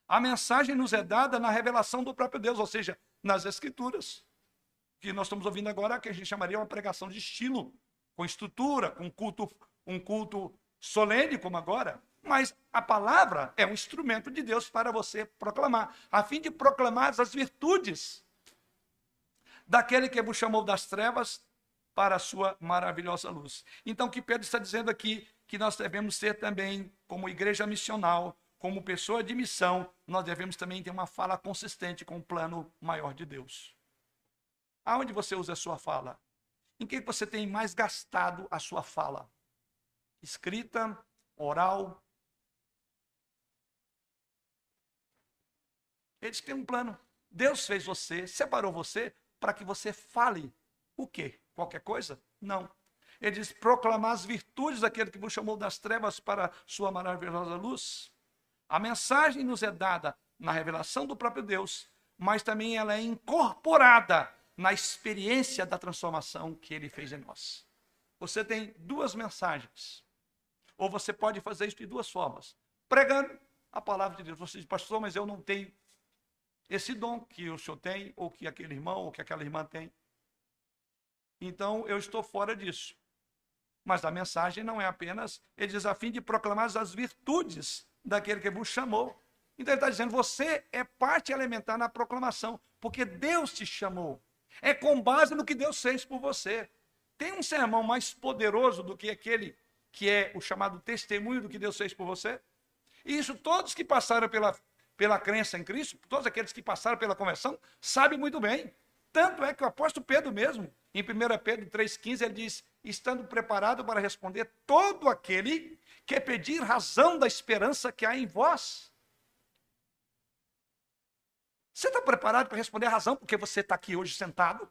A mensagem nos é dada na revelação do próprio Deus, ou seja, nas Escrituras. Que nós estamos ouvindo agora, que a gente chamaria uma pregação de estilo, com estrutura, com culto, um culto solene, como agora. Mas a palavra é um instrumento de Deus para você proclamar, a fim de proclamar as virtudes daquele que vos chamou das trevas para a sua maravilhosa luz. Então, o que Pedro está dizendo aqui, que nós devemos ser também, como igreja missional, como pessoa de missão, nós devemos também ter uma fala consistente com o plano maior de Deus. Aonde você usa a sua fala? Em que você tem mais gastado a sua fala? Escrita, oral, Ele que tem um plano. Deus fez você, separou você para que você fale o quê? Qualquer coisa? Não. Ele diz: proclamar as virtudes daquele que vos chamou das trevas para sua maravilhosa luz. A mensagem nos é dada na revelação do próprio Deus, mas também ela é incorporada na experiência da transformação que ele fez em nós. Você tem duas mensagens. Ou você pode fazer isso de duas formas: pregando a palavra de Deus. Você diz, pastor, mas eu não tenho esse dom que o senhor tem, ou que aquele irmão, ou que aquela irmã tem. Então eu estou fora disso. Mas a mensagem não é apenas, ele diz a fim de proclamar as virtudes daquele que vos chamou. Então ele está dizendo, você é parte elementar na proclamação, porque Deus te chamou. É com base no que Deus fez por você. Tem um sermão mais poderoso do que aquele que é o chamado testemunho do que Deus fez por você? E isso todos que passaram pela pela crença em Cristo, todos aqueles que passaram pela conversão, sabem muito bem. Tanto é que o apóstolo Pedro mesmo, em 1 Pedro 3,15, ele diz: estando preparado para responder todo aquele que pedir razão da esperança que há em vós. Você está preparado para responder a razão porque você está aqui hoje sentado?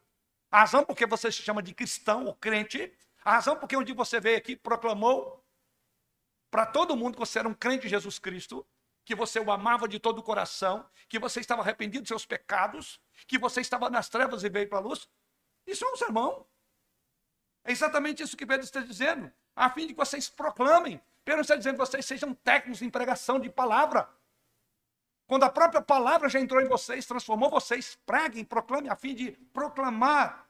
A razão porque você se chama de cristão ou crente? A razão porque um dia você veio aqui proclamou para todo mundo que você era um crente de Jesus Cristo? que você o amava de todo o coração, que você estava arrependido dos seus pecados, que você estava nas trevas e veio para a luz. Isso é um sermão. É exatamente isso que Pedro está dizendo, a fim de que vocês proclamem. Pedro está dizendo que vocês sejam técnicos em pregação de palavra. Quando a própria palavra já entrou em vocês, transformou vocês, preguem, proclamem, a fim de proclamar.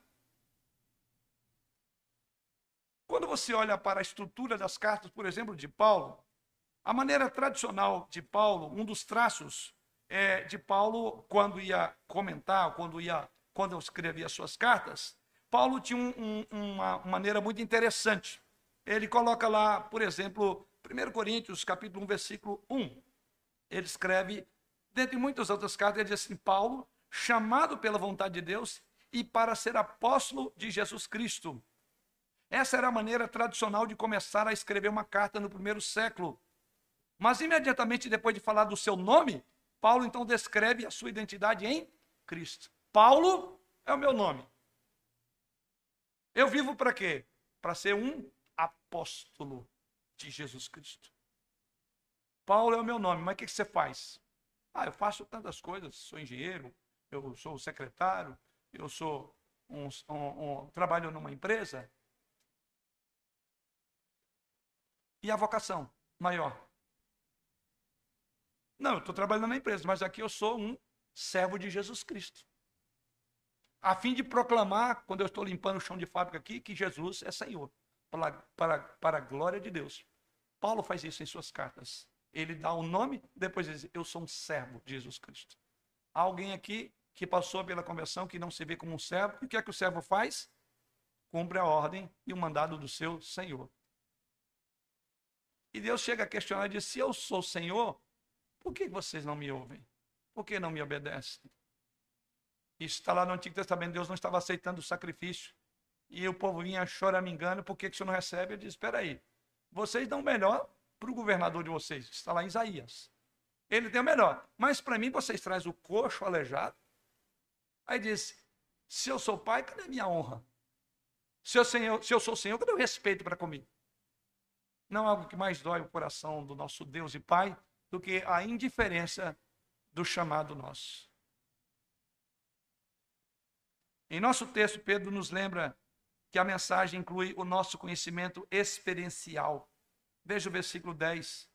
Quando você olha para a estrutura das cartas, por exemplo, de Paulo, a maneira tradicional de Paulo, um dos traços é, de Paulo, quando ia comentar, quando ia, quando escrevia suas cartas, Paulo tinha um, um, uma maneira muito interessante. Ele coloca lá, por exemplo, 1 Coríntios, capítulo 1, versículo 1. Ele escreve, dentre muitas outras cartas, ele diz assim: Paulo, chamado pela vontade de Deus e para ser apóstolo de Jesus Cristo. Essa era a maneira tradicional de começar a escrever uma carta no primeiro século. Mas imediatamente depois de falar do seu nome, Paulo então descreve a sua identidade em Cristo. Paulo é o meu nome. Eu vivo para quê? Para ser um apóstolo de Jesus Cristo. Paulo é o meu nome, mas o que você faz? Ah, eu faço tantas coisas, sou engenheiro, eu sou secretário, eu sou um, um, um trabalho numa empresa. E a vocação maior? Não, eu estou trabalhando na empresa, mas aqui eu sou um servo de Jesus Cristo. a fim de proclamar, quando eu estou limpando o chão de fábrica aqui, que Jesus é Senhor, para, para, para a glória de Deus. Paulo faz isso em suas cartas. Ele dá o nome, depois diz: Eu sou um servo de Jesus Cristo. Há alguém aqui que passou pela conversão que não se vê como um servo, e o que é que o servo faz? Cumpre a ordem e o mandado do seu Senhor. E Deus chega a questionar e diz: Se eu sou Senhor, por que vocês não me ouvem? Por que não me obedecem? Isso está lá no Antigo Testamento. Deus não estava aceitando o sacrifício. E o povo vinha choramingando, por que, que o senhor não recebe? Ele diz: Espera aí, vocês dão melhor para o governador de vocês. Está lá em Isaías. Ele tem o melhor. Mas para mim, vocês trazem o coxo aleijado. Aí diz: Se eu sou pai, cadê minha honra? Se eu, senhor, se eu sou senhor, cadê o respeito para comigo? Não há algo que mais dói o coração do nosso Deus e Pai do que a indiferença do chamado nosso. Em nosso texto, Pedro nos lembra que a mensagem inclui o nosso conhecimento experiencial. Veja o versículo 10.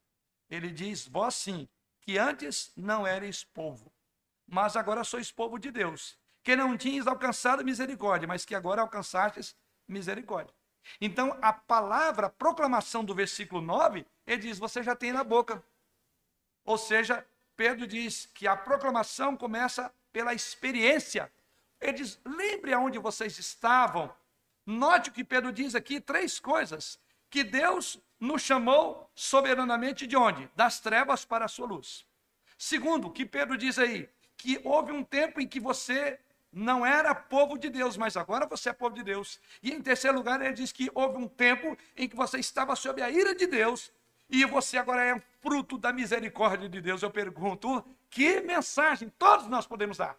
Ele diz: Vós sim, que antes não erais povo, mas agora sois povo de Deus, que não tinhas alcançado misericórdia, mas que agora alcançastes misericórdia. Então, a palavra, a proclamação do versículo 9, ele diz: Você já tem na boca. Ou seja, Pedro diz que a proclamação começa pela experiência. Ele diz: Lembre aonde vocês estavam Note o que Pedro diz aqui: três coisas. Que Deus nos chamou soberanamente de onde? Das trevas para a sua luz. Segundo, que Pedro diz aí? Que houve um tempo em que você não era povo de Deus, mas agora você é povo de Deus. E em terceiro lugar, ele diz que houve um tempo em que você estava sob a ira de Deus e você agora é fruto da misericórdia de Deus. Eu pergunto, que mensagem todos nós podemos dar?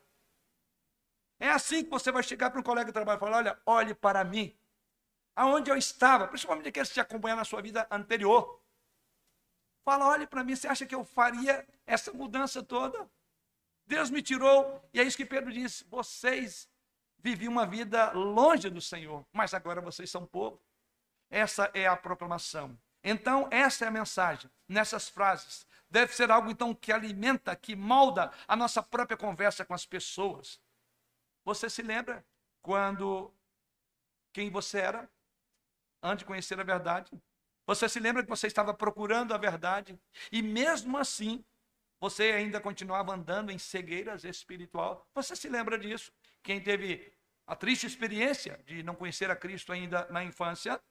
É assim que você vai chegar para um colega de trabalho e falar: olha, olhe para mim. Aonde eu estava, principalmente aqueles que te acompanham na sua vida anterior. Fala, olhe para mim, você acha que eu faria essa mudança toda? Deus me tirou, e é isso que Pedro diz: vocês viviam uma vida longe do Senhor, mas agora vocês são povo. Essa é a proclamação. Então, essa é a mensagem, nessas frases. Deve ser algo, então, que alimenta, que molda a nossa própria conversa com as pessoas. Você se lembra quando quem você era antes de conhecer a verdade? Você se lembra que você estava procurando a verdade e mesmo assim você ainda continuava andando em cegueiras espiritual? Você se lembra disso? Quem teve a triste experiência de não conhecer a Cristo ainda na infância,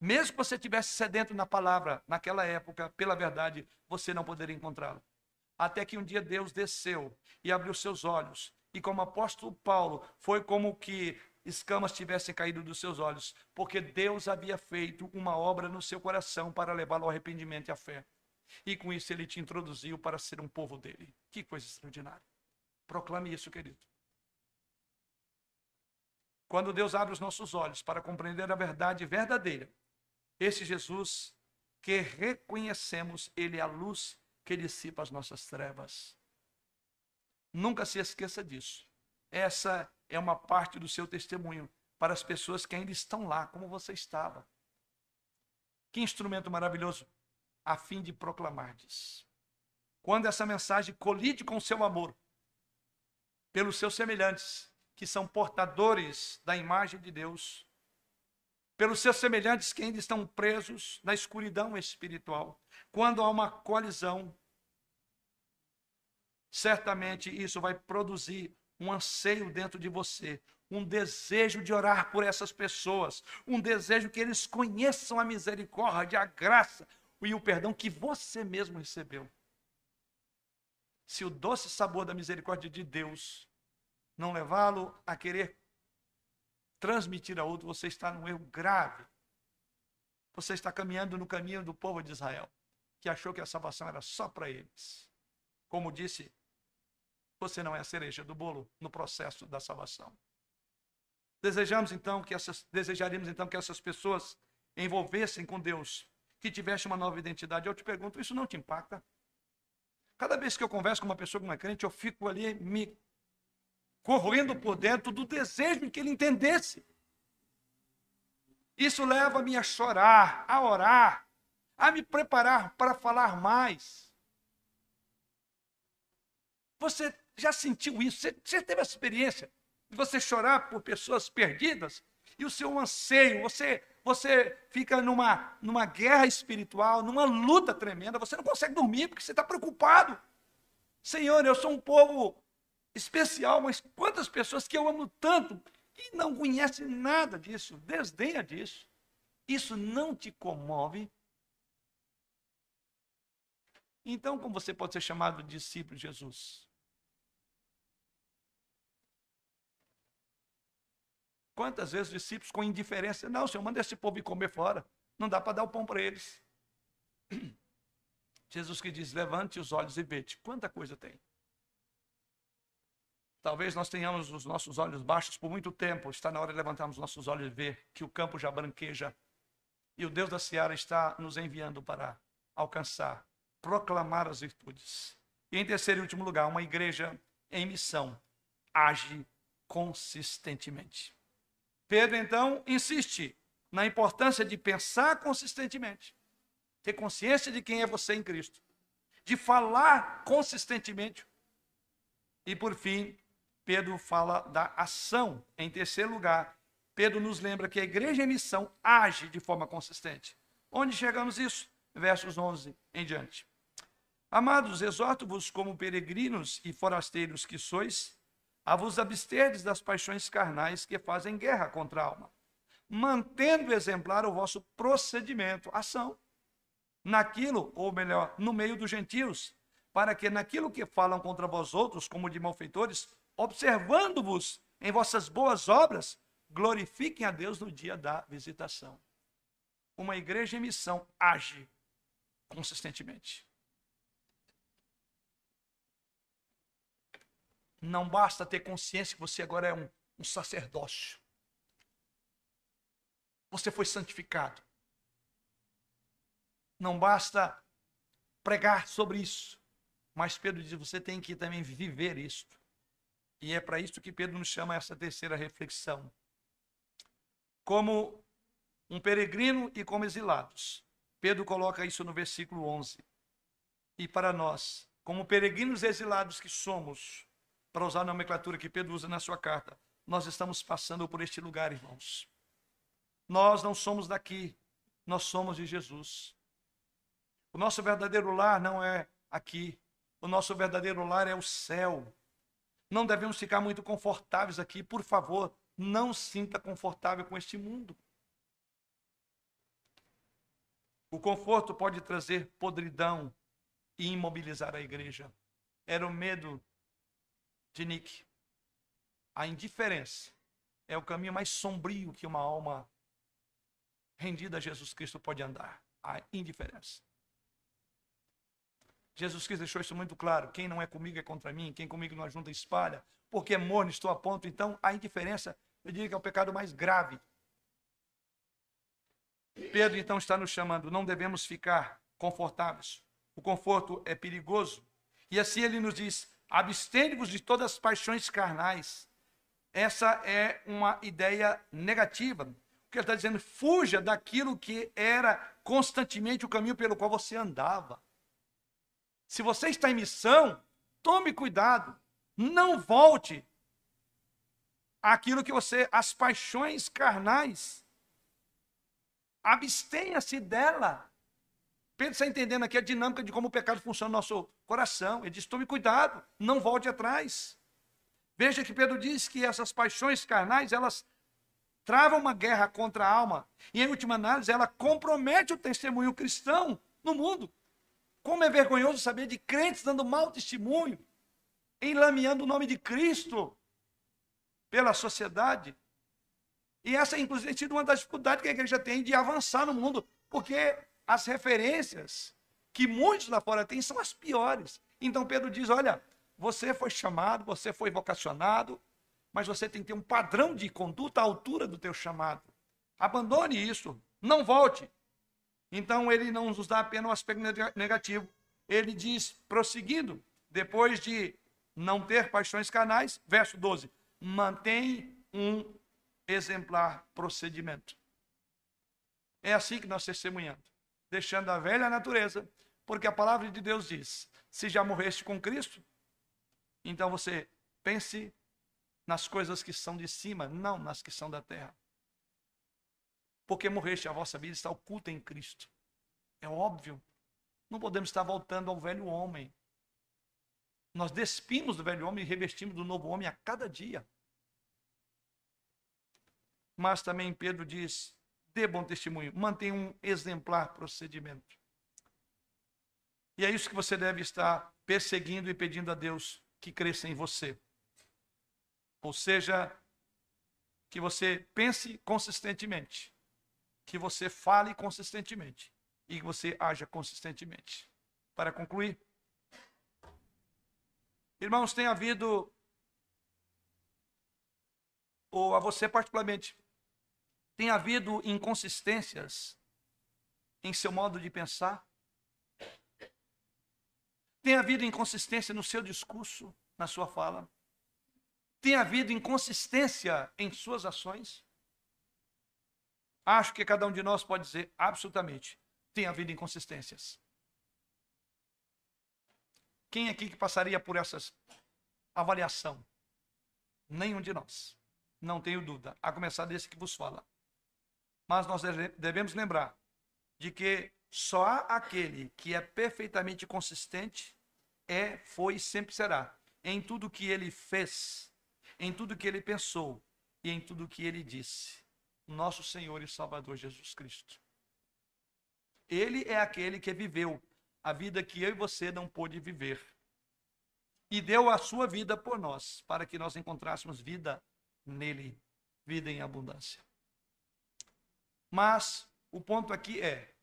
mesmo que você tivesse sedento na palavra naquela época, pela verdade, você não poderia encontrá-lo. Até que um dia Deus desceu e abriu seus olhos e como apóstolo Paulo, foi como que escamas tivessem caído dos seus olhos, porque Deus havia feito uma obra no seu coração para levá-lo ao arrependimento e à fé. E com isso ele te introduziu para ser um povo dele. Que coisa extraordinária. Proclame isso, querido. Quando Deus abre os nossos olhos para compreender a verdade verdadeira, esse Jesus que reconhecemos, ele é a luz que dissipa as nossas trevas. Nunca se esqueça disso. Essa é uma parte do seu testemunho para as pessoas que ainda estão lá, como você estava. Que instrumento maravilhoso, a fim de proclamardes. Quando essa mensagem colide com o seu amor, pelos seus semelhantes, que são portadores da imagem de Deus, pelos seus semelhantes que ainda estão presos na escuridão espiritual, quando há uma colisão certamente isso vai produzir um anseio dentro de você, um desejo de orar por essas pessoas, um desejo que eles conheçam a misericórdia, a graça e o perdão que você mesmo recebeu. Se o doce sabor da misericórdia de Deus não levá-lo a querer transmitir a outro, você está num erro grave. Você está caminhando no caminho do povo de Israel, que achou que a salvação era só para eles. Como disse você não é a cereja do bolo no processo da salvação. Desejamos então que essas, desejaríamos então que essas pessoas envolvessem com Deus, que tivessem uma nova identidade. Eu te pergunto, isso não te impacta? Cada vez que eu converso com uma pessoa que não é crente, eu fico ali me corroendo por dentro do desejo de que ele entendesse. Isso leva-me a chorar, a orar, a me preparar para falar mais. Você já sentiu isso? Você, você teve essa experiência você chorar por pessoas perdidas, e o seu anseio, você você fica numa, numa guerra espiritual, numa luta tremenda, você não consegue dormir porque você está preocupado. Senhor, eu sou um povo especial, mas quantas pessoas que eu amo tanto e não conhecem nada disso, desdenha disso. Isso não te comove? Então, como você pode ser chamado discípulo de Jesus? Quantas vezes discípulos com indiferença, não, Senhor, manda esse povo ir comer fora. Não dá para dar o pão para eles. Jesus que diz: levante os olhos e vede. Quanta coisa tem. Talvez nós tenhamos os nossos olhos baixos por muito tempo. Está na hora de levantarmos os nossos olhos e ver que o campo já branqueja. E o Deus da Seara está nos enviando para alcançar, proclamar as virtudes. E em terceiro e último lugar, uma igreja em missão age consistentemente. Pedro, então, insiste na importância de pensar consistentemente, ter consciência de quem é você em Cristo, de falar consistentemente. E, por fim, Pedro fala da ação. Em terceiro lugar, Pedro nos lembra que a igreja em missão age de forma consistente. Onde chegamos isso? Versos 11 em diante. Amados, exorto-vos como peregrinos e forasteiros que sois, a vos absterdes das paixões carnais que fazem guerra contra a alma, mantendo exemplar o vosso procedimento, ação, naquilo, ou melhor, no meio dos gentios, para que naquilo que falam contra vós outros, como de malfeitores, observando-vos em vossas boas obras, glorifiquem a Deus no dia da visitação. Uma igreja em missão age consistentemente. Não basta ter consciência que você agora é um, um sacerdócio. Você foi santificado. Não basta pregar sobre isso. Mas Pedro diz: você tem que também viver isto. E é para isso que Pedro nos chama essa terceira reflexão. Como um peregrino e como exilados. Pedro coloca isso no versículo 11. E para nós, como peregrinos exilados que somos, para usar a nomenclatura que Pedro usa na sua carta, nós estamos passando por este lugar, irmãos. Nós não somos daqui, nós somos de Jesus. O nosso verdadeiro lar não é aqui, o nosso verdadeiro lar é o céu. Não devemos ficar muito confortáveis aqui, por favor, não sinta confortável com este mundo. O conforto pode trazer podridão e imobilizar a igreja. Era o medo de Nick. A indiferença é o caminho mais sombrio que uma alma rendida a Jesus Cristo pode andar. A indiferença. Jesus Cristo deixou isso muito claro. Quem não é comigo é contra mim, quem comigo não ajunta espalha. Porque morno estou a ponto. Então, a indiferença, eu diria que é o pecado mais grave. Pedro então está nos chamando, não devemos ficar confortáveis. O conforto é perigoso. E assim ele nos diz: Abstende-vos de todas as paixões carnais. Essa é uma ideia negativa. O que ele está dizendo, fuja daquilo que era constantemente o caminho pelo qual você andava. Se você está em missão, tome cuidado. Não volte àquilo que você, as paixões carnais. Abstenha-se dela. Pedro está entendendo aqui a dinâmica de como o pecado funciona no nosso coração. Ele diz: tome cuidado, não volte atrás. Veja que Pedro diz que essas paixões carnais, elas travam uma guerra contra a alma. E, em última análise, ela compromete o testemunho cristão no mundo. Como é vergonhoso saber de crentes dando mau testemunho, enlameando o nome de Cristo pela sociedade. E essa, inclusive, tem sido uma das dificuldades que a igreja tem de avançar no mundo, porque as referências que muitos lá fora têm são as piores. Então Pedro diz: olha, você foi chamado, você foi vocacionado, mas você tem que ter um padrão de conduta à altura do teu chamado. Abandone isso, não volte. Então ele não nos dá apenas um aspecto negativo. Ele diz, prosseguindo, depois de não ter paixões canais, verso 12: mantém um exemplar procedimento. É assim que nós testemunhamos deixando a velha natureza, porque a palavra de Deus diz: se já morreste com Cristo, então você pense nas coisas que são de cima, não nas que são da terra. Porque morreste, a vossa vida está oculta em Cristo. É óbvio. Não podemos estar voltando ao velho homem. Nós despimos do velho homem e revestimos do novo homem a cada dia. Mas também Pedro diz: dê bom testemunho, mantenha um exemplar procedimento. E é isso que você deve estar perseguindo e pedindo a Deus que cresça em você. Ou seja, que você pense consistentemente, que você fale consistentemente e que você haja consistentemente. Para concluir, irmãos, tem havido, ou a você particularmente, tem havido inconsistências em seu modo de pensar? Tem havido inconsistência no seu discurso, na sua fala? Tem havido inconsistência em suas ações? Acho que cada um de nós pode dizer absolutamente: tem havido inconsistências. Quem aqui que passaria por essa avaliação? Nenhum de nós. Não tenho dúvida. A começar desse que vos fala. Mas nós devemos lembrar de que só aquele que é perfeitamente consistente, é, foi e sempre será, em tudo que ele fez, em tudo que ele pensou e em tudo que ele disse. Nosso Senhor e Salvador Jesus Cristo. Ele é aquele que viveu a vida que eu e você não pôde viver. E deu a sua vida por nós, para que nós encontrássemos vida nele, vida em abundância. Mas o ponto aqui é: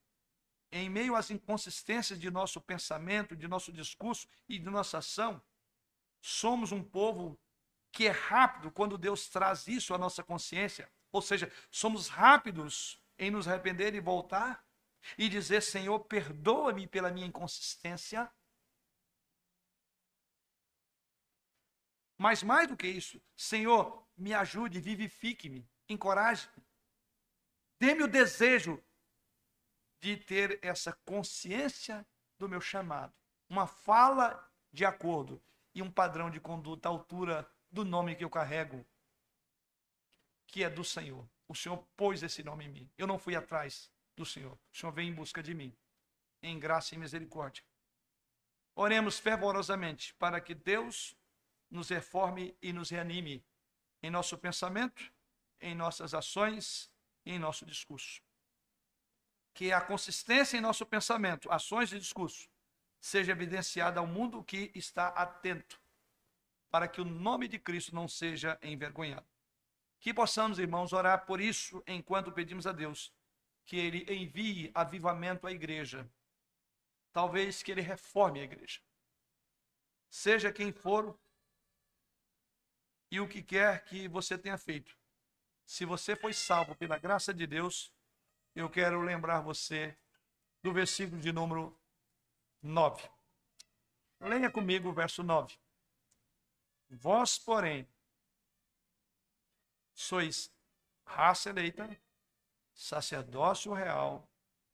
em meio às inconsistências de nosso pensamento, de nosso discurso e de nossa ação, somos um povo que é rápido quando Deus traz isso à nossa consciência. Ou seja, somos rápidos em nos arrepender e voltar e dizer: Senhor, perdoa-me pela minha inconsistência. Mas mais do que isso, Senhor, me ajude, vivifique-me, encoraje-me. Dê-me o desejo de ter essa consciência do meu chamado, uma fala de acordo e um padrão de conduta à altura do nome que eu carrego, que é do Senhor. O Senhor pôs esse nome em mim. Eu não fui atrás do Senhor. O Senhor veio em busca de mim, em graça e misericórdia. Oremos fervorosamente para que Deus nos reforme e nos reanime em nosso pensamento, em nossas ações em nosso discurso que a consistência em nosso pensamento, ações e discurso seja evidenciada ao mundo que está atento, para que o nome de Cristo não seja envergonhado. Que possamos, irmãos, orar por isso enquanto pedimos a Deus que Ele envie avivamento à igreja. Talvez que Ele reforme a igreja. Seja quem for e o que quer que você tenha feito. Se você foi salvo pela graça de Deus, eu quero lembrar você do versículo de número 9. Leia comigo o verso 9. Vós, porém, sois raça eleita, sacerdócio real,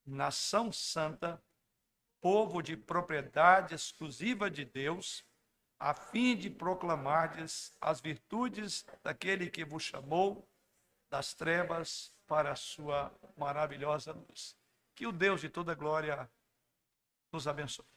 nação santa, povo de propriedade exclusiva de Deus, a fim de proclamardes as virtudes daquele que vos chamou das trevas para a sua maravilhosa luz. Que o Deus de toda glória nos abençoe.